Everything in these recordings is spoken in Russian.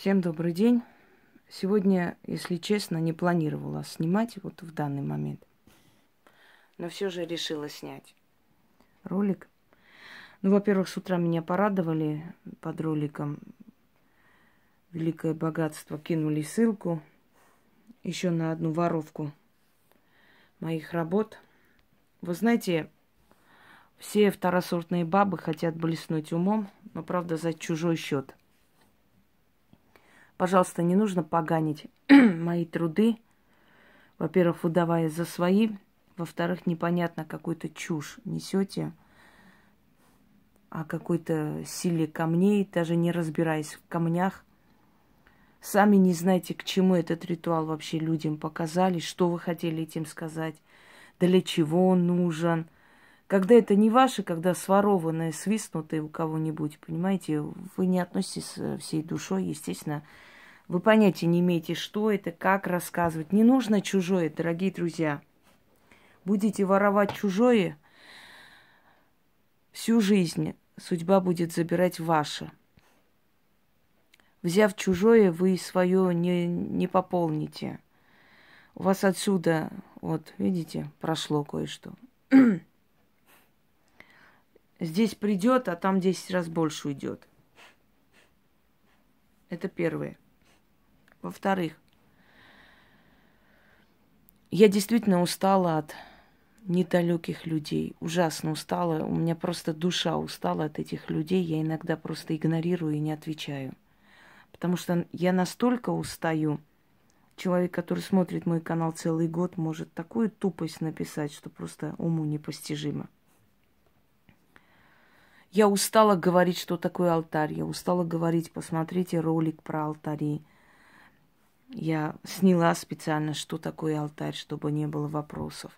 Всем добрый день. Сегодня, если честно, не планировала снимать вот в данный момент. Но все же решила снять ролик. Ну, во-первых, с утра меня порадовали под роликом. Великое богатство кинули ссылку еще на одну воровку моих работ. Вы знаете, все второсортные бабы хотят блеснуть умом, но, правда, за чужой счет – Пожалуйста, не нужно поганить мои труды. Во-первых, выдавая за свои. Во-вторых, непонятно какую-то чушь несете о какой-то силе камней, даже не разбираясь в камнях. Сами не знаете, к чему этот ритуал вообще людям показали, что вы хотели этим сказать, для чего он нужен. Когда это не ваше, когда сворованное, свистнутое у кого-нибудь, понимаете, вы не относитесь всей душой, естественно, вы понятия не имеете, что это, как рассказывать. Не нужно чужое, дорогие друзья. Будете воровать чужое, всю жизнь судьба будет забирать ваше. Взяв чужое, вы свое не, не пополните. У вас отсюда, вот, видите, прошло кое-что. Здесь придет, а там 10 раз больше уйдет. Это первое. Во-вторых, я действительно устала от недалеких людей. Ужасно устала. У меня просто душа устала от этих людей. Я иногда просто игнорирую и не отвечаю. Потому что я настолько устаю. Человек, который смотрит мой канал целый год, может такую тупость написать, что просто уму непостижимо. Я устала говорить, что такое алтарь. Я устала говорить, посмотрите ролик про алтари. Я сняла специально, что такое алтарь, чтобы не было вопросов.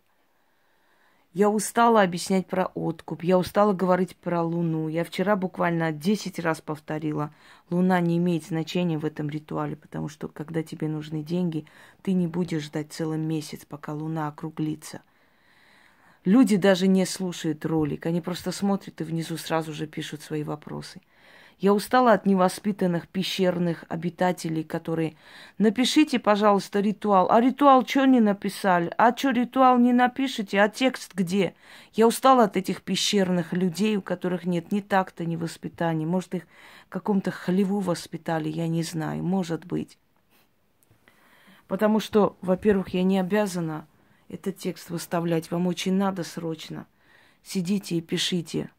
Я устала объяснять про откуп, я устала говорить про Луну. Я вчера буквально 10 раз повторила, Луна не имеет значения в этом ритуале, потому что когда тебе нужны деньги, ты не будешь ждать целый месяц, пока Луна округлится. Люди даже не слушают ролик, они просто смотрят и внизу сразу же пишут свои вопросы – я устала от невоспитанных пещерных обитателей, которые... Напишите, пожалуйста, ритуал. А ритуал что не написали? А что ритуал не напишите? А текст где? Я устала от этих пещерных людей, у которых нет ни такта, ни воспитания. Может, их в каком-то хлеву воспитали, я не знаю. Может быть. Потому что, во-первых, я не обязана этот текст выставлять. Вам очень надо срочно. Сидите и пишите.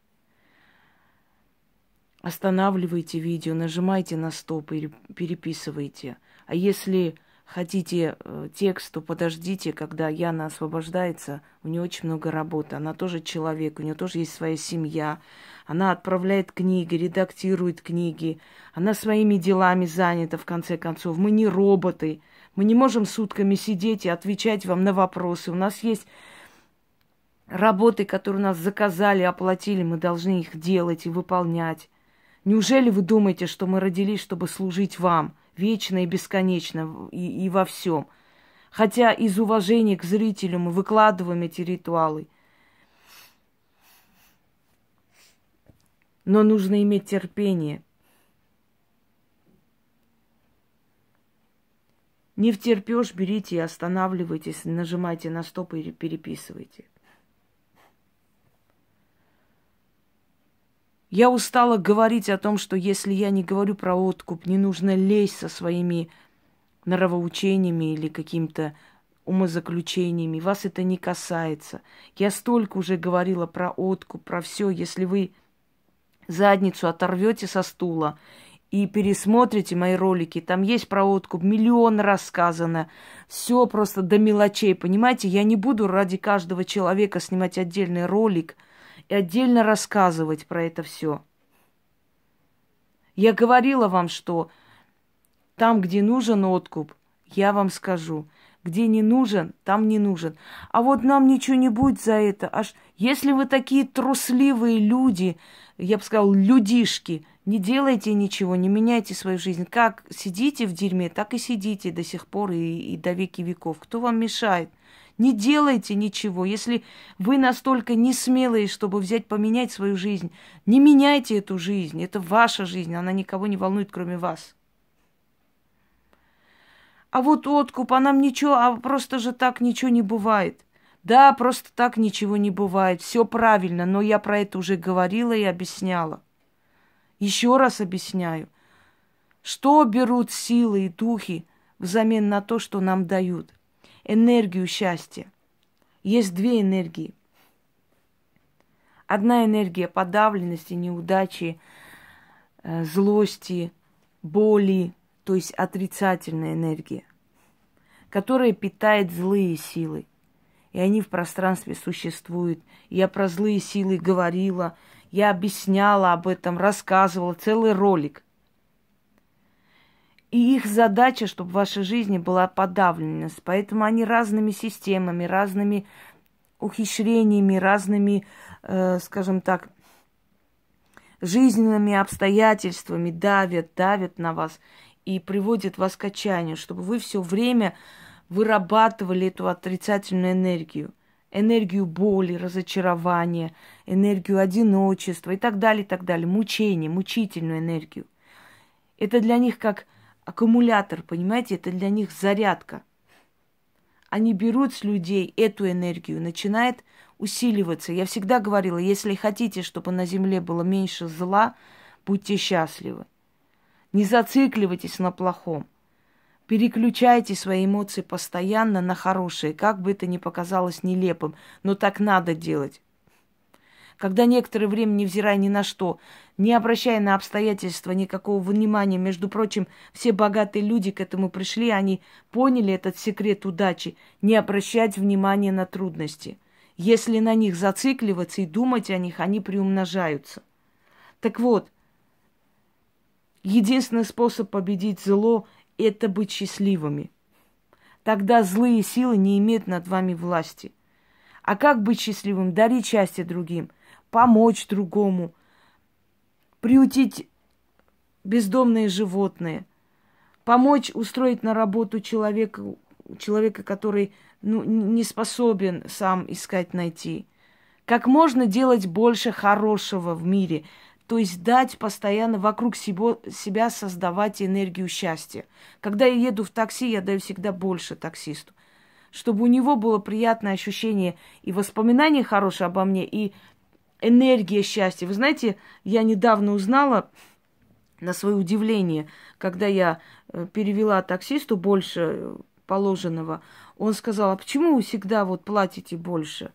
Останавливайте видео, нажимайте на стоп и переписывайте. А если хотите э, текст, то подождите, когда Яна освобождается. У нее очень много работы. Она тоже человек, у нее тоже есть своя семья. Она отправляет книги, редактирует книги. Она своими делами занята, в конце концов. Мы не роботы. Мы не можем сутками сидеть и отвечать вам на вопросы. У нас есть работы, которые нас заказали, оплатили. Мы должны их делать и выполнять. Неужели вы думаете, что мы родились, чтобы служить вам вечно и бесконечно и, и во всем? Хотя из уважения к зрителю мы выкладываем эти ритуалы. Но нужно иметь терпение. Не втерпешь, берите и останавливайтесь, нажимайте на стоп и переписывайте. Я устала говорить о том, что если я не говорю про откуп, не нужно лезть со своими нравоучениями или каким-то умозаключениями. Вас это не касается. Я столько уже говорила про откуп, про все. Если вы задницу оторвете со стула и пересмотрите мои ролики, там есть про откуп, миллион раз сказано. Все просто до мелочей, понимаете? Я не буду ради каждого человека снимать отдельный ролик – и отдельно рассказывать про это все. Я говорила вам, что там, где нужен откуп, я вам скажу. Где не нужен, там не нужен. А вот нам ничего не будет за это. Аж если вы такие трусливые люди, я бы сказал, людишки, не делайте ничего, не меняйте свою жизнь. Как сидите в дерьме, так и сидите до сих пор и, и до веки веков. Кто вам мешает? Не делайте ничего. Если вы настолько не смелые, чтобы взять, поменять свою жизнь, не меняйте эту жизнь. Это ваша жизнь, она никого не волнует, кроме вас. а вот откуп, а нам ничего, а просто же так ничего не бывает. Да, просто так ничего не бывает. Все правильно, но я про это уже говорила и объясняла. Еще раз объясняю. Что берут силы и духи взамен на то, что нам дают? Энергию счастья. Есть две энергии. Одна энергия подавленности, неудачи, э, злости, боли, то есть отрицательная энергия, которая питает злые силы. И они в пространстве существуют. Я про злые силы говорила, я объясняла об этом, рассказывала, целый ролик. И их задача, чтобы в вашей жизни была подавленность. Поэтому они разными системами, разными ухищрениями, разными, э, скажем так, жизненными обстоятельствами давят, давят на вас и приводят вас к отчаянию, чтобы вы все время вырабатывали эту отрицательную энергию – энергию боли, разочарования, энергию одиночества и так далее, и так далее, мучение, мучительную энергию. Это для них как аккумулятор, понимаете, это для них зарядка. Они берут с людей эту энергию, начинает усиливаться. Я всегда говорила, если хотите, чтобы на земле было меньше зла, будьте счастливы. Не зацикливайтесь на плохом. Переключайте свои эмоции постоянно на хорошие, как бы это ни показалось нелепым, но так надо делать. Когда некоторое время, невзирая ни на что, не обращая на обстоятельства никакого внимания, между прочим, все богатые люди к этому пришли, они поняли этот секрет удачи, не обращать внимания на трудности. Если на них зацикливаться и думать о них, они приумножаются. Так вот, единственный способ победить зло это быть счастливыми. Тогда злые силы не имеют над вами власти. А как быть счастливым? Дарить счастье другим, помочь другому, приутить бездомные животные, помочь устроить на работу человека, человека, который ну, не способен сам искать найти. Как можно делать больше хорошего в мире – то есть дать постоянно вокруг себя, себя создавать энергию счастья. Когда я еду в такси, я даю всегда больше таксисту. Чтобы у него было приятное ощущение и воспоминания хорошие обо мне, и энергия счастья. Вы знаете, я недавно узнала, на свое удивление, когда я э, перевела таксисту больше положенного, он сказал, а почему вы всегда вот платите больше?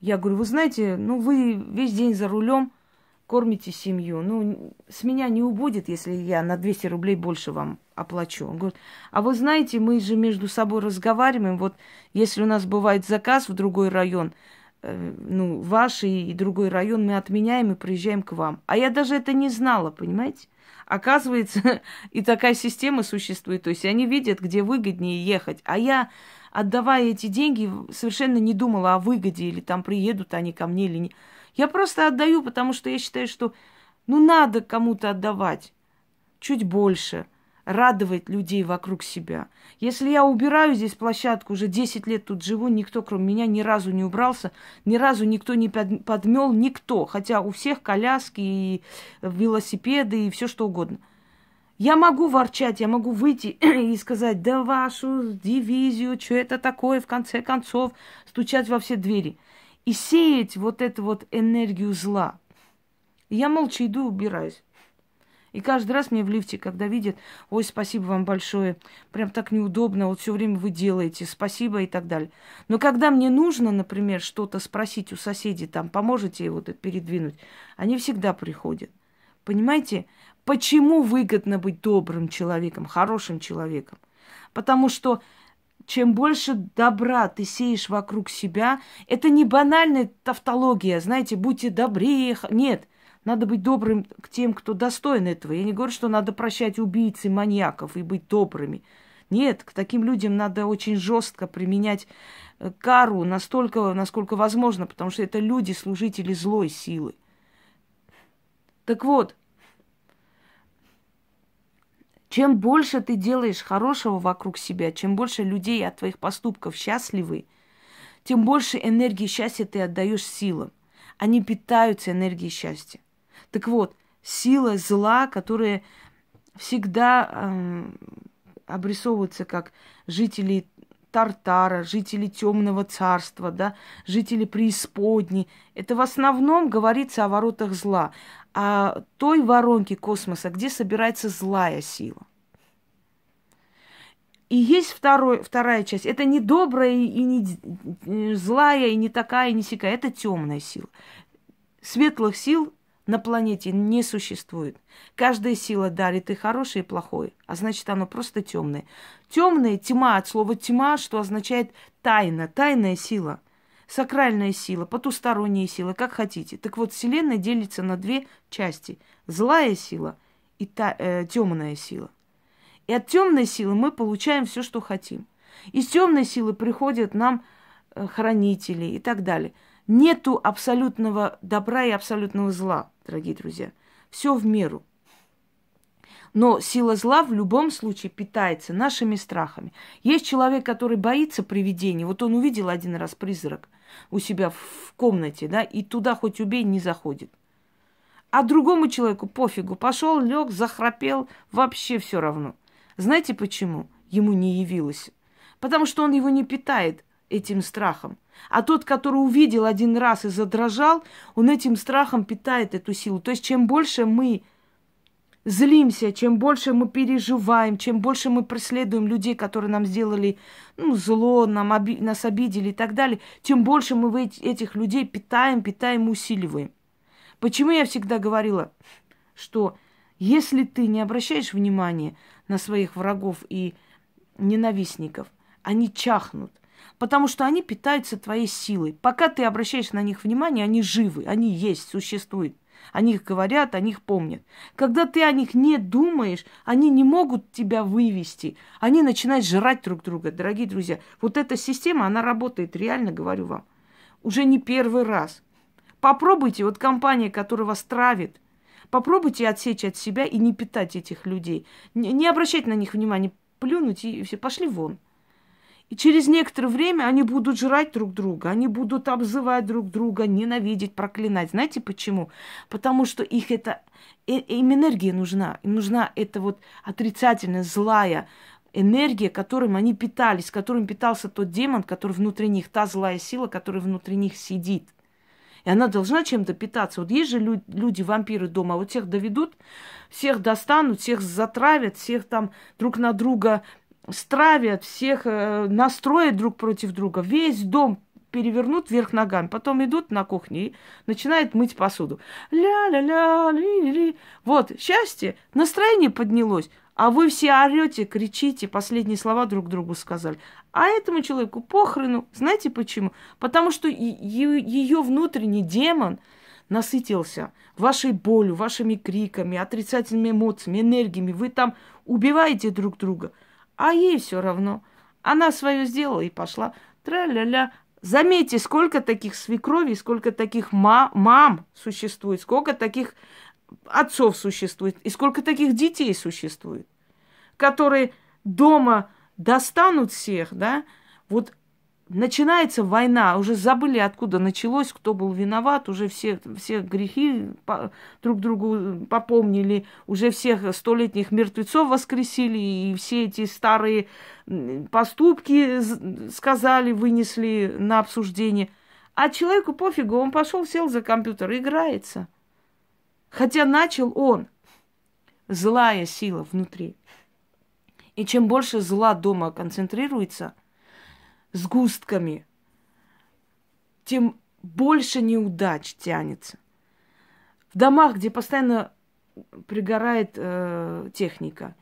Я говорю, вы знаете, ну вы весь день за рулем, кормите семью. Ну, с меня не убудет, если я на 200 рублей больше вам оплачу. Он говорит, а вы знаете, мы же между собой разговариваем, вот если у нас бывает заказ в другой район, э, ну, ваш и, другой район, мы отменяем и приезжаем к вам. А я даже это не знала, понимаете? Оказывается, и такая система существует. То есть они видят, где выгоднее ехать. А я, отдавая эти деньги, совершенно не думала о выгоде, или там приедут они ко мне или не. Я просто отдаю, потому что я считаю, что ну надо кому-то отдавать чуть больше, радовать людей вокруг себя. Если я убираю здесь площадку, уже 10 лет тут живу, никто кроме меня ни разу не убрался, ни разу никто не подмел, никто. Хотя у всех коляски и велосипеды и все что угодно. Я могу ворчать, я могу выйти и сказать, да вашу дивизию, что это такое, в конце концов, стучать во все двери – и сеять вот эту вот энергию зла. И я молча иду, убираюсь. И каждый раз мне в лифте, когда видят, ой, спасибо вам большое, прям так неудобно, вот все время вы делаете, спасибо и так далее. Но когда мне нужно, например, что-то спросить у соседей, там, поможете вот это передвинуть, они всегда приходят. Понимаете, почему выгодно быть добрым человеком, хорошим человеком? Потому что чем больше добра ты сеешь вокруг себя, это не банальная тавтология, знаете, будьте добрее. Нет, надо быть добрым к тем, кто достоин этого. Я не говорю, что надо прощать убийц и маньяков и быть добрыми. Нет, к таким людям надо очень жестко применять э, кару настолько, насколько возможно, потому что это люди, служители злой силы. Так вот, чем больше ты делаешь хорошего вокруг себя, чем больше людей от твоих поступков счастливы, тем больше энергии счастья ты отдаешь силам. Они питаются энергией счастья. Так вот, сила зла, которая всегда э, обрисовываются как жители Тартара, жители темного царства, да, жители преисподней. Это в основном говорится о воротах зла, о той воронке космоса, где собирается злая сила. И есть второй, вторая часть. Это не добрая и не злая, и не такая, и не сякая. Это темная сила. Светлых сил на планете не существует. Каждая сила дарит и хорошее, и плохое, а значит, оно просто темное. Темная тьма от слова тьма, что означает тайна, тайная сила, сакральная сила, потусторонняя сила, как хотите. Так вот, Вселенная делится на две части: злая сила и та, э, темная сила. И от темной силы мы получаем все, что хотим. Из темной силы приходят нам э, хранители и так далее. Нету абсолютного добра и абсолютного зла, дорогие друзья. Все в меру. Но сила зла в любом случае питается нашими страхами. Есть человек, который боится привидений. Вот он увидел один раз призрак у себя в комнате, да, и туда хоть убей, не заходит. А другому человеку пофигу. Пошел, лег, захрапел, вообще все равно. Знаете почему ему не явилось? Потому что он его не питает этим страхом. А тот, который увидел один раз и задрожал, он этим страхом питает эту силу. То есть чем больше мы злимся, чем больше мы переживаем, чем больше мы преследуем людей, которые нам сделали ну, зло, нам оби- нас обидели и так далее, тем больше мы этих людей питаем, питаем, усиливаем. Почему я всегда говорила, что если ты не обращаешь внимания на своих врагов и ненавистников, они чахнут потому что они питаются твоей силой. Пока ты обращаешь на них внимание, они живы, они есть, существуют. О них говорят, о них помнят. Когда ты о них не думаешь, они не могут тебя вывести. Они начинают жрать друг друга, дорогие друзья. Вот эта система, она работает, реально говорю вам. Уже не первый раз. Попробуйте, вот компания, которая вас травит, попробуйте отсечь от себя и не питать этих людей. Не, не обращать на них внимания, плюнуть и все, пошли вон. И через некоторое время они будут жрать друг друга, они будут обзывать друг друга, ненавидеть, проклинать. Знаете почему? Потому что их это, э, им энергия нужна. Им нужна эта вот отрицательная, злая энергия, которым они питались, которым питался тот демон, который внутри них, та злая сила, которая внутри них сидит. И она должна чем-то питаться. Вот есть же люди, вампиры дома, вот всех доведут, всех достанут, всех затравят, всех там друг на друга стравят, всех э, настроят друг против друга. Весь дом перевернут вверх ногами. Потом идут на кухне и начинают мыть посуду. Ля-ля-ля, ли-ли-ли. Вот, счастье, настроение поднялось. А вы все орете, кричите, последние слова друг другу сказали. А этому человеку похрену. Знаете почему? Потому что ее внутренний демон насытился вашей болью, вашими криками, отрицательными эмоциями, энергиями. Вы там убиваете друг друга. А ей все равно. Она свое сделала и пошла. Тра-ля-ля. Заметьте, сколько таких свекровей, сколько таких ма- мам существует, сколько таких отцов существует, и сколько таких детей существует, которые дома достанут всех, да, вот начинается война, уже забыли, откуда началось, кто был виноват, уже все, все грехи друг другу попомнили, уже всех столетних мертвецов воскресили, и все эти старые поступки сказали, вынесли на обсуждение. А человеку пофигу, он пошел, сел за компьютер, играется. Хотя начал он. Злая сила внутри. И чем больше зла дома концентрируется – сгустками, тем больше неудач тянется. В домах, где постоянно пригорает э, техника,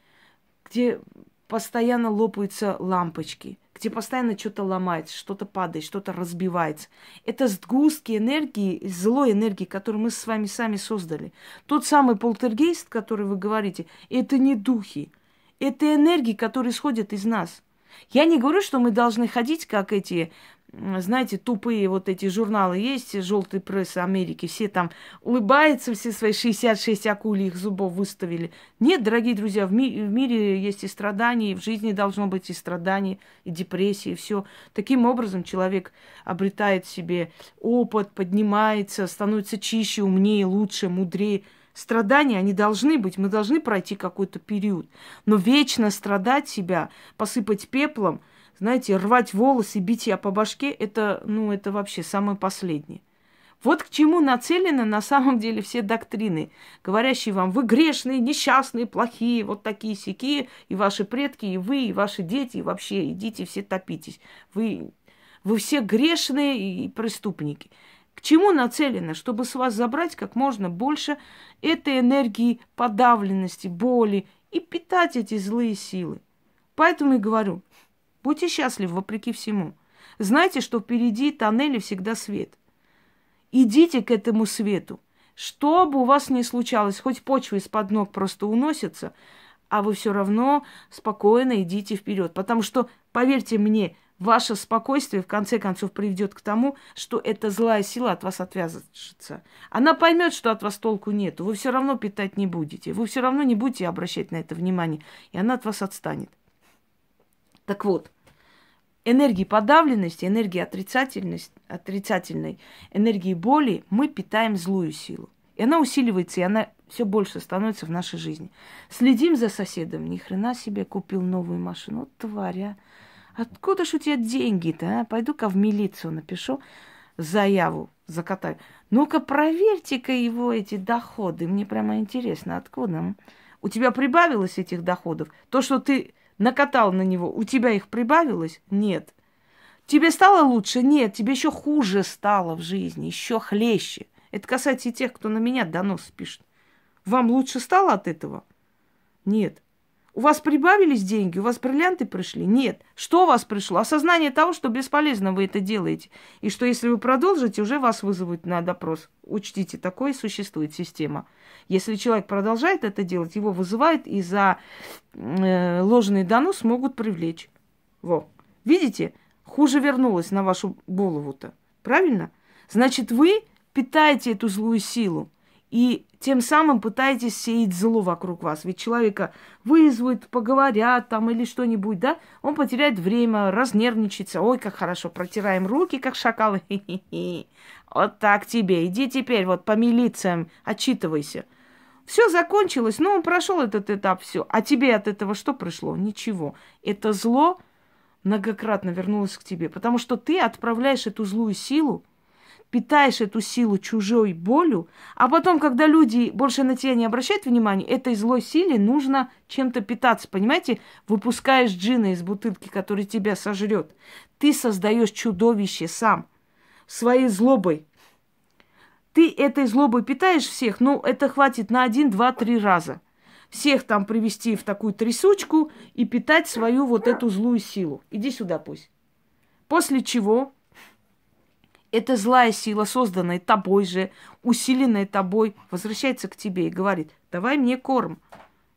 где постоянно лопаются лампочки, где постоянно что-то ломается, что-то падает, что-то разбивается. Это сгустки энергии, злой энергии, которую мы с вами сами создали. Тот самый полтергейст, который вы говорите, это не духи. Это энергии, которые исходят из нас – я не говорю, что мы должны ходить, как эти, знаете, тупые вот эти журналы есть, желтые прессы Америки, все там улыбаются, все свои 66 акульих зубов выставили. Нет, дорогие друзья, в, ми- в мире есть и страдания, и в жизни должно быть и страдания, и депрессии, и все. Таким образом человек обретает себе опыт, поднимается, становится чище, умнее, лучше, мудрее, Страдания, они должны быть, мы должны пройти какой-то период. Но вечно страдать себя, посыпать пеплом, знаете, рвать волосы, бить себя по башке, это, ну, это вообще самое последнее. Вот к чему нацелены на самом деле все доктрины, говорящие вам, вы грешные, несчастные, плохие, вот такие сякие, и ваши предки, и вы, и ваши дети, и вообще идите все топитесь. Вы, вы все грешные и преступники. К чему нацелено? Чтобы с вас забрать как можно больше этой энергии подавленности, боли и питать эти злые силы. Поэтому и говорю, будьте счастливы вопреки всему. Знайте, что впереди тоннели всегда свет. Идите к этому свету. Что бы у вас ни случалось, хоть почва из-под ног просто уносится, а вы все равно спокойно идите вперед. Потому что, поверьте мне, ваше спокойствие в конце концов приведет к тому, что эта злая сила от вас отвяжется. Она поймет, что от вас толку нет. Вы все равно питать не будете. Вы все равно не будете обращать на это внимание. И она от вас отстанет. Так вот, энергии подавленности, энергии отрицательной, энергии боли мы питаем злую силу. И она усиливается, и она все больше становится в нашей жизни. Следим за соседом. Ни хрена себе купил новую машину. Вот тваря. Откуда ж у тебя деньги-то, а? Пойду-ка в милицию напишу заяву, закатаю. Ну-ка, проверьте-ка его эти доходы. Мне прямо интересно, откуда? У тебя прибавилось этих доходов? То, что ты накатал на него, у тебя их прибавилось? Нет. Тебе стало лучше? Нет. Тебе еще хуже стало в жизни, еще хлеще. Это касается и тех, кто на меня донос пишет. Вам лучше стало от этого? Нет. У вас прибавились деньги, у вас бриллианты пришли? Нет. Что у вас пришло? Осознание того, что бесполезно вы это делаете. И что если вы продолжите, уже вас вызовут на допрос. Учтите, такое существует система. Если человек продолжает это делать, его вызывают и за э, ложный донос могут привлечь. Во. Видите? Хуже вернулось на вашу голову-то. Правильно? Значит, вы питаете эту злую силу. И тем самым пытаетесь сеять зло вокруг вас. Ведь человека вызовут, поговорят там или что-нибудь, да, он потеряет время, разнервничается. Ой, как хорошо, протираем руки, как шакалы. Вот так тебе. Иди теперь вот по милициям, отчитывайся. Все закончилось, ну, он прошел этот этап, все. А тебе от этого что пришло? Ничего. Это зло многократно вернулось к тебе, потому что ты отправляешь эту злую силу питаешь эту силу чужой болью, а потом, когда люди больше на тебя не обращают внимания, этой злой силе нужно чем-то питаться, понимаете? Выпускаешь джина из бутылки, который тебя сожрет. Ты создаешь чудовище сам, своей злобой. Ты этой злобой питаешь всех, ну, это хватит на один, два, три раза. Всех там привести в такую трясучку и питать свою вот эту злую силу. Иди сюда пусть. После чего эта злая сила, созданная тобой же, усиленная тобой, возвращается к тебе и говорит, давай мне корм.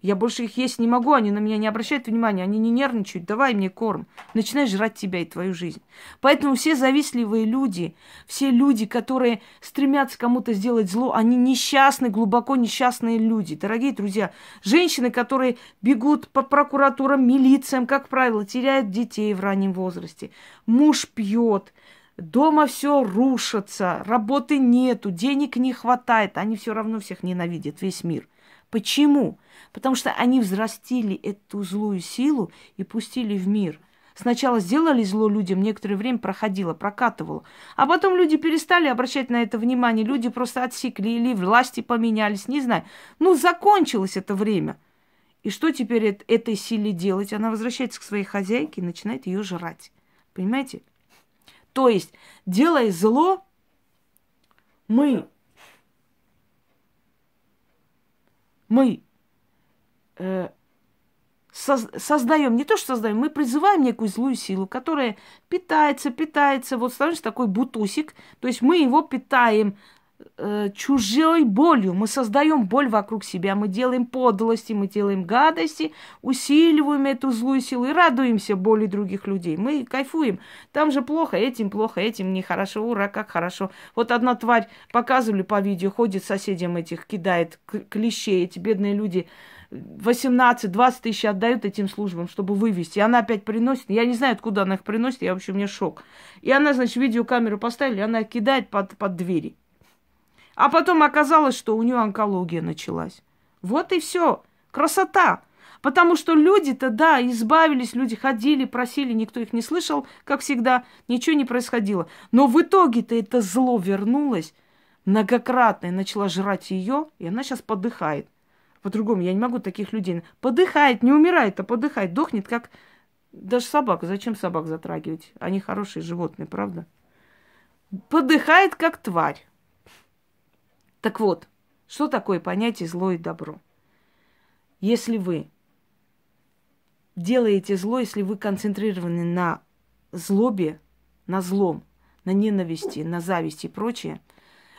Я больше их есть не могу, они на меня не обращают внимания, они не нервничают, давай мне корм. Начинай жрать тебя и твою жизнь. Поэтому все завистливые люди, все люди, которые стремятся кому-то сделать зло, они несчастные, глубоко несчастные люди. Дорогие друзья, женщины, которые бегут по прокуратурам, милициям, как правило, теряют детей в раннем возрасте. Муж пьет, Дома все рушится, работы нету, денег не хватает. Они все равно всех ненавидят, весь мир. Почему? Потому что они взрастили эту злую силу и пустили в мир. Сначала сделали зло людям, некоторое время проходило, прокатывало. А потом люди перестали обращать на это внимание. Люди просто отсекли или власти поменялись, не знаю. Ну, закончилось это время. И что теперь этой силе делать? Она возвращается к своей хозяйке и начинает ее жрать. Понимаете? То есть, делая зло, мы, мы э, создаем, не то что создаем, мы призываем некую злую силу, которая питается, питается, вот становится такой бутусик, то есть мы его питаем э, чужой болью. Мы создаем боль вокруг себя, мы делаем подлости, мы делаем гадости, усиливаем эту злую силу и радуемся боли других людей. Мы кайфуем. Там же плохо, этим плохо, этим нехорошо. Ура, как хорошо. Вот одна тварь показывали по видео, ходит соседям этих, кидает клещей. Эти бедные люди 18-20 тысяч отдают этим службам, чтобы вывести. И она опять приносит. Я не знаю, откуда она их приносит, я вообще, мне шок. И она, значит, видеокамеру поставили, она кидает под, под двери. А потом оказалось, что у нее онкология началась. Вот и все. Красота. Потому что люди-то, да, избавились, люди ходили, просили, никто их не слышал, как всегда, ничего не происходило. Но в итоге-то это зло вернулось многократно и начала жрать ее, и она сейчас подыхает. По-другому я не могу таких людей. Подыхает, не умирает, а подыхает, дохнет, как даже собака. Зачем собак затрагивать? Они хорошие животные, правда? Подыхает, как тварь. Так вот, что такое понятие зло и добро? Если вы делаете зло, если вы концентрированы на злобе, на злом, на ненависти, на зависти и прочее,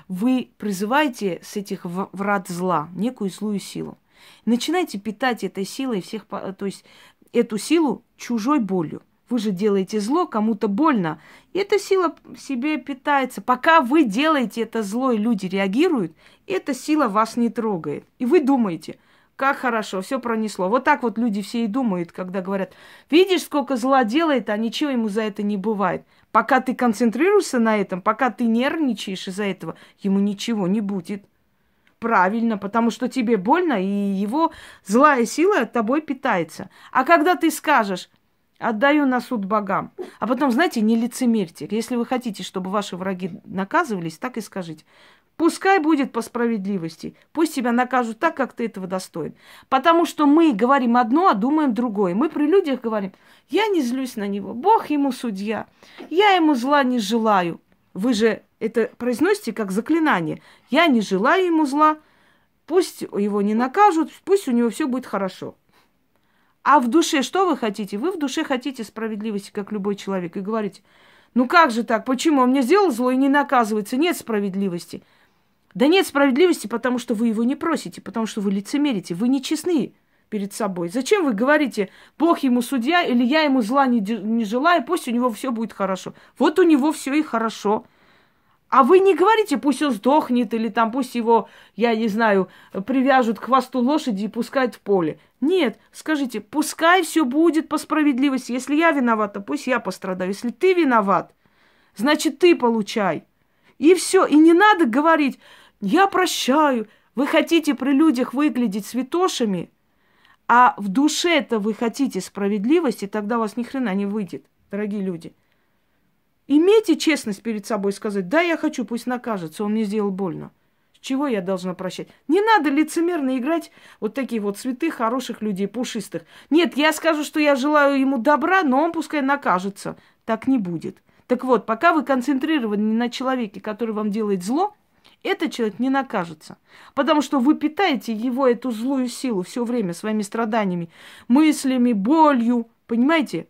вы призываете с этих врат зла некую злую силу. Начинайте питать этой силой всех, то есть эту силу чужой болью. Вы же делаете зло, кому-то больно. И эта сила себе питается. Пока вы делаете это зло, и люди реагируют, эта сила вас не трогает. И вы думаете, как хорошо, все пронесло. Вот так вот люди все и думают, когда говорят, видишь, сколько зла делает, а ничего ему за это не бывает. Пока ты концентрируешься на этом, пока ты нервничаешь из-за этого, ему ничего не будет. Правильно, потому что тебе больно, и его злая сила тобой питается. А когда ты скажешь, отдаю на суд богам, а потом, знаете, не лицемерьте. Если вы хотите, чтобы ваши враги наказывались, так и скажите. Пускай будет по справедливости. Пусть тебя накажут так, как ты этого достоин. Потому что мы говорим одно, а думаем другое. Мы при людях говорим, я не злюсь на него, Бог ему судья, я ему зла не желаю. Вы же это произносите как заклинание. Я не желаю ему зла, пусть его не накажут, пусть у него все будет хорошо. А в душе что вы хотите? Вы в душе хотите справедливости, как любой человек, и говорите, ну как же так, почему он мне сделал зло и не наказывается? Нет справедливости. Да нет справедливости, потому что вы его не просите, потому что вы лицемерите, вы не честны перед собой. Зачем вы говорите, Бог ему судья, или я ему зла не, не желаю, пусть у него все будет хорошо. Вот у него все и хорошо. А вы не говорите, пусть он сдохнет, или там пусть его, я не знаю, привяжут к хвосту лошади и пускают в поле. Нет, скажите, пускай все будет по справедливости. Если я виновата, пусть я пострадаю. Если ты виноват, значит, ты получай. И все. И не надо говорить, я прощаю. Вы хотите при людях выглядеть святошами, а в душе-то вы хотите справедливости, тогда у вас ни хрена не выйдет, дорогие люди. Имейте честность перед собой сказать, да, я хочу, пусть накажется, он мне сделал больно. Чего я должна прощать? Не надо лицемерно играть вот такие вот цветы хороших людей, пушистых. Нет, я скажу, что я желаю ему добра, но он пускай накажется. Так не будет. Так вот, пока вы концентрированы на человеке, который вам делает зло, этот человек не накажется. Потому что вы питаете его, эту злую силу, все время своими страданиями, мыслями, болью. Понимаете?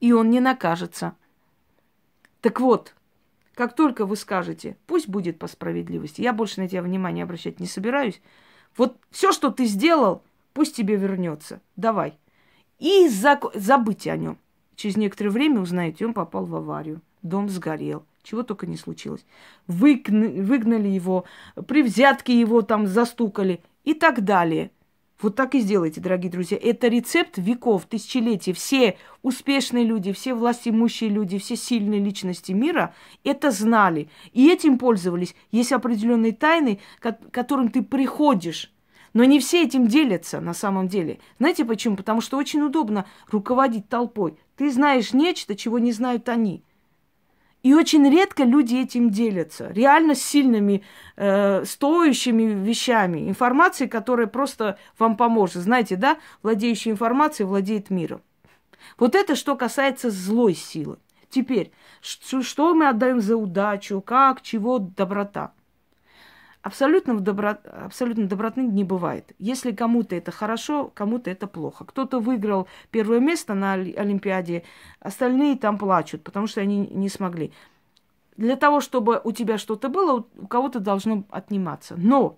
И он не накажется. Так вот, как только вы скажете, пусть будет по справедливости, я больше на тебя внимания обращать не собираюсь. Вот все, что ты сделал, пусть тебе вернется. Давай. И зак... забыть о нем. Через некоторое время узнаете, он попал в аварию. Дом сгорел чего только не случилось. Выгнали, его, при взятке его там застукали и так далее. Вот так и сделайте, дорогие друзья. Это рецепт веков, тысячелетий. Все успешные люди, все властимущие люди, все сильные личности мира это знали. И этим пользовались. Есть определенные тайны, к которым ты приходишь. Но не все этим делятся на самом деле. Знаете почему? Потому что очень удобно руководить толпой. Ты знаешь нечто, чего не знают они. И очень редко люди этим делятся. Реально сильными, э, стоящими вещами. Информацией, которая просто вам поможет. Знаете, да, владеющий информацией владеет миром. Вот это что касается злой силы. Теперь, что мы отдаем за удачу, как, чего, доброта. Абсолютно, в добро... Абсолютно доброты не бывает. Если кому-то это хорошо, кому-то это плохо. Кто-то выиграл первое место на Олимпиаде, остальные там плачут, потому что они не смогли. Для того, чтобы у тебя что-то было, у кого-то должно отниматься. Но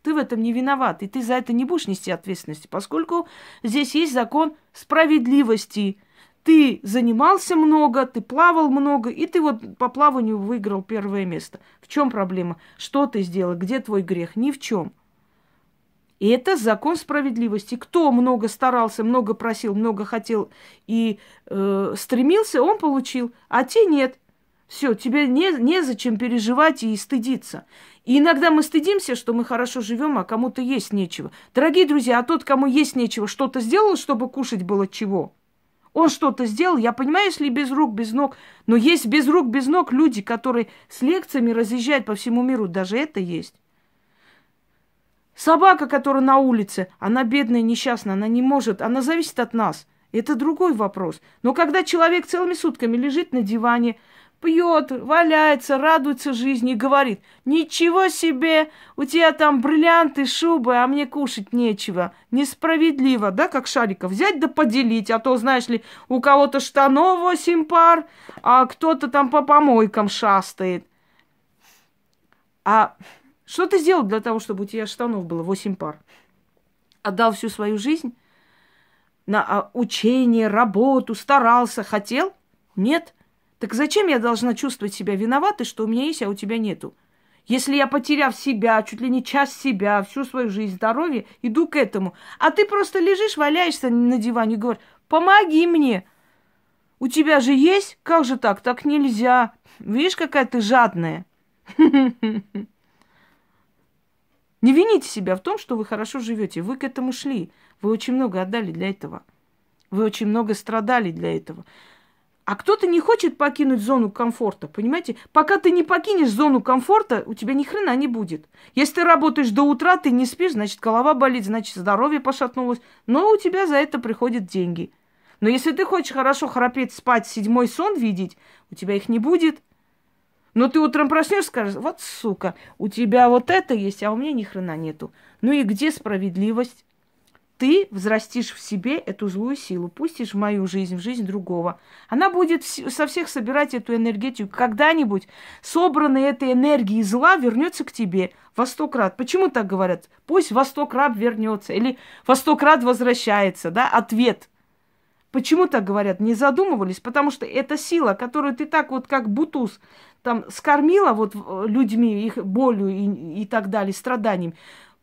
ты в этом не виноват, и ты за это не будешь нести ответственности, поскольку здесь есть закон справедливости ты занимался много, ты плавал много, и ты вот по плаванию выиграл первое место. В чем проблема? Что ты сделал? Где твой грех? Ни в чем. И это закон справедливости. Кто много старался, много просил, много хотел и э, стремился, он получил, а те нет. Все, тебе не, незачем переживать и стыдиться. И иногда мы стыдимся, что мы хорошо живем, а кому-то есть нечего. Дорогие друзья, а тот, кому есть нечего, что-то сделал, чтобы кушать было чего? Он что-то сделал, я понимаю, если без рук, без ног, но есть без рук, без ног люди, которые с лекциями разъезжают по всему миру, даже это есть. Собака, которая на улице, она бедная, несчастная, она не может, она зависит от нас. Это другой вопрос. Но когда человек целыми сутками лежит на диване, пьет, валяется, радуется жизни и говорит, ничего себе, у тебя там бриллианты, шубы, а мне кушать нечего. Несправедливо, да, как шариков, взять да поделить, а то, знаешь ли, у кого-то штанов восемь пар, а кто-то там по помойкам шастает. А что ты сделал для того, чтобы у тебя штанов было восемь пар? Отдал всю свою жизнь на а, учение, работу, старался, хотел? Нет. Так зачем я должна чувствовать себя виноватой, что у меня есть, а у тебя нету? Если я, потеряв себя, чуть ли не часть себя, всю свою жизнь, здоровье, иду к этому, а ты просто лежишь, валяешься на диване и говоришь, помоги мне. У тебя же есть? Как же так? Так нельзя. Видишь, какая ты жадная. Не вините себя в том, что вы хорошо живете. Вы к этому шли. Вы очень много отдали для этого. Вы очень много страдали для этого. А кто-то не хочет покинуть зону комфорта, понимаете? Пока ты не покинешь зону комфорта, у тебя ни хрена не будет. Если ты работаешь до утра, ты не спишь, значит, голова болит, значит, здоровье пошатнулось. Но у тебя за это приходят деньги. Но если ты хочешь хорошо храпеть, спать, седьмой сон видеть, у тебя их не будет. Но ты утром проснешься, скажешь, вот сука, у тебя вот это есть, а у меня ни хрена нету. Ну и где справедливость? Ты взрастишь в себе эту злую силу, пустишь в мою жизнь, в жизнь другого. Она будет со всех собирать эту энергетику. Когда-нибудь собранной этой энергии зла вернется к тебе во сто крат. Почему так говорят? Пусть во сто крат вернется или во сто крат возвращается, да, ответ. Почему так говорят? Не задумывались, потому что это сила, которую ты так вот как бутуз там скормила вот людьми, их болью и, и так далее, страданием.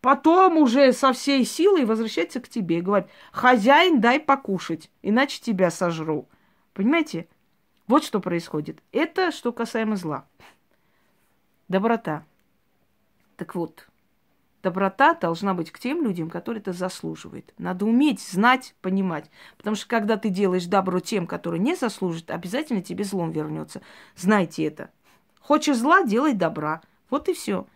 Потом уже со всей силой возвращается к тебе и говорит, хозяин, дай покушать, иначе тебя сожру. Понимаете? Вот что происходит. Это что касаемо зла. Доброта. Так вот, доброта должна быть к тем людям, которые это заслуживают. Надо уметь, знать, понимать. Потому что когда ты делаешь добро тем, которые не заслуживают, обязательно тебе злом вернется. Знайте это. Хочешь зла, делай добра. Вот и все.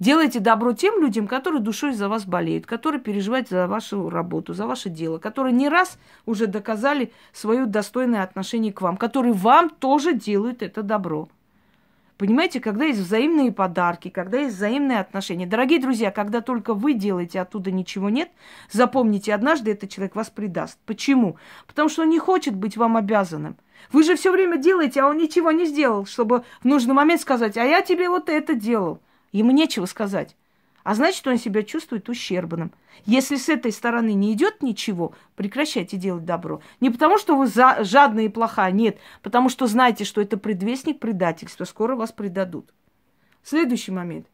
Делайте добро тем людям, которые душой за вас болеют, которые переживают за вашу работу, за ваше дело, которые не раз уже доказали свое достойное отношение к вам, которые вам тоже делают это добро. Понимаете, когда есть взаимные подарки, когда есть взаимные отношения. Дорогие друзья, когда только вы делаете, оттуда ничего нет, запомните, однажды этот человек вас предаст. Почему? Потому что он не хочет быть вам обязанным. Вы же все время делаете, а он ничего не сделал, чтобы в нужный момент сказать, а я тебе вот это делал. Ему нечего сказать. А значит, он себя чувствует ущербным. Если с этой стороны не идет ничего, прекращайте делать добро. Не потому, что вы за, жадные и плохая, нет, потому что знаете, что это предвестник предательства, скоро вас предадут. Следующий момент.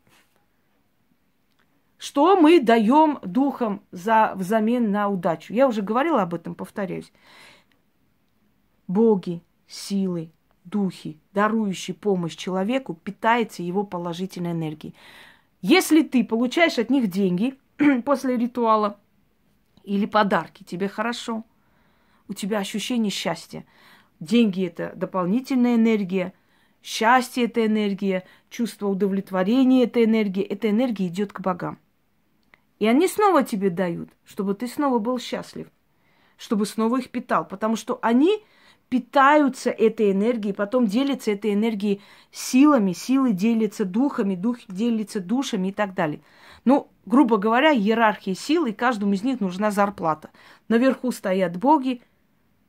Что мы даем духом за, взамен на удачу? Я уже говорила об этом, повторяюсь. Боги, силы, духи, дарующие помощь человеку, питается его положительной энергией. Если ты получаешь от них деньги после ритуала или подарки, тебе хорошо. У тебя ощущение счастья. Деньги – это дополнительная энергия, счастье – это энергия, чувство удовлетворения – это энергия. Эта энергия идет к богам. И они снова тебе дают, чтобы ты снова был счастлив, чтобы снова их питал, потому что они – питаются этой энергией, потом делятся этой энергией силами, силы делятся духами, дух делится душами и так далее. Ну, грубо говоря, иерархия сил, и каждому из них нужна зарплата. Наверху стоят боги,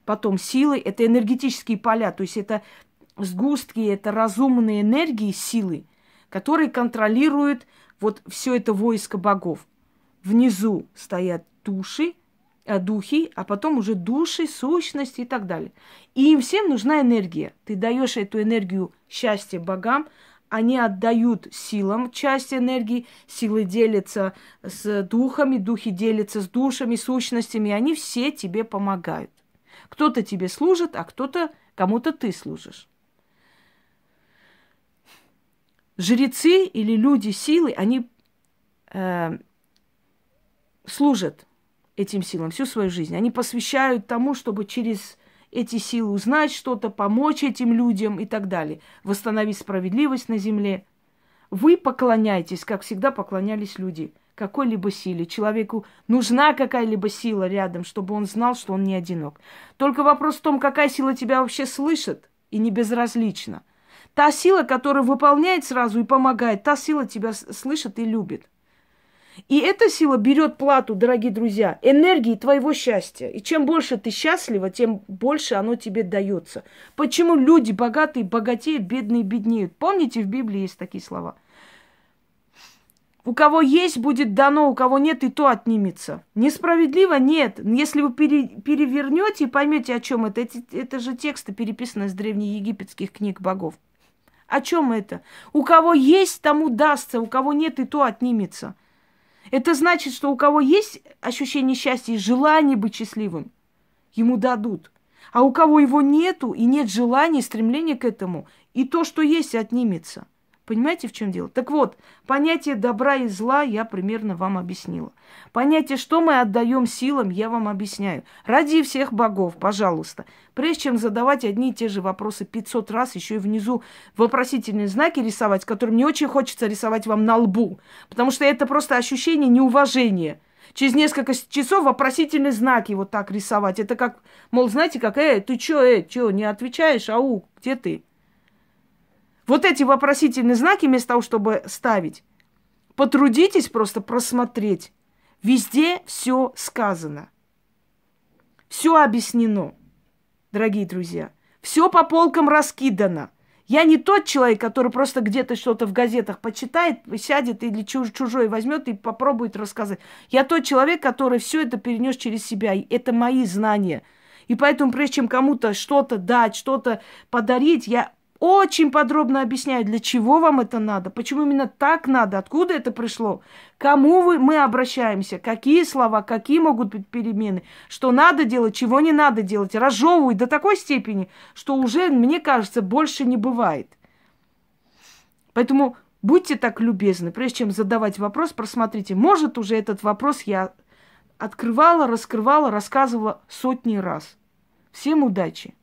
потом силы, это энергетические поля, то есть это сгустки, это разумные энергии, силы, которые контролируют вот все это войско богов. Внизу стоят души, духи, а потом уже души, сущности и так далее. И им всем нужна энергия. Ты даешь эту энергию счастья богам, они отдают силам часть энергии, силы делятся с духами, духи делятся с душами, сущностями, и они все тебе помогают. Кто-то тебе служит, а кто-то, кому-то ты служишь. жрецы или люди силы, они э, служат этим силам всю свою жизнь. Они посвящают тому, чтобы через эти силы узнать что-то, помочь этим людям и так далее, восстановить справедливость на земле. Вы поклоняетесь, как всегда поклонялись люди, какой-либо силе. Человеку нужна какая-либо сила рядом, чтобы он знал, что он не одинок. Только вопрос в том, какая сила тебя вообще слышит и не безразлична. Та сила, которая выполняет сразу и помогает, та сила тебя слышит и любит. И эта сила берет плату, дорогие друзья, энергии твоего счастья. И чем больше ты счастлива, тем больше оно тебе дается. Почему люди богатые богатеют, бедные беднеют? Помните, в Библии есть такие слова. У кого есть, будет дано, у кого нет, и то отнимется. Несправедливо? Нет. Если вы пере, перевернете и поймете, о чем это, это, это же тексты, переписанные из древнеегипетских книг богов. О чем это? У кого есть, тому дастся, у кого нет, и то отнимется. Это значит, что у кого есть ощущение счастья и желание быть счастливым, ему дадут. А у кого его нету и нет желания, стремления к этому, и то, что есть, отнимется – Понимаете, в чем дело? Так вот, понятие добра и зла я примерно вам объяснила. Понятие, что мы отдаем силам, я вам объясняю. Ради всех богов, пожалуйста. Прежде чем задавать одни и те же вопросы 500 раз, еще и внизу вопросительные знаки рисовать, которые мне очень хочется рисовать вам на лбу. Потому что это просто ощущение неуважения. Через несколько часов вопросительные знаки вот так рисовать. Это как, мол, знаете, как, э, ты чё, э, чё, не отвечаешь, ау, где ты? Вот эти вопросительные знаки, вместо того, чтобы ставить, потрудитесь просто просмотреть. Везде все сказано. Все объяснено, дорогие друзья. Все по полкам раскидано. Я не тот человек, который просто где-то что-то в газетах почитает, сядет или чуж чужой возьмет и попробует рассказать. Я тот человек, который все это перенес через себя. И это мои знания. И поэтому, прежде чем кому-то что-то дать, что-то подарить, я очень подробно объясняю, для чего вам это надо, почему именно так надо, откуда это пришло, кому вы, мы обращаемся, какие слова, какие могут быть перемены, что надо делать, чего не надо делать. Разжевываю до такой степени, что уже, мне кажется, больше не бывает. Поэтому будьте так любезны, прежде чем задавать вопрос, просмотрите. Может, уже этот вопрос я открывала, раскрывала, рассказывала сотни раз. Всем удачи!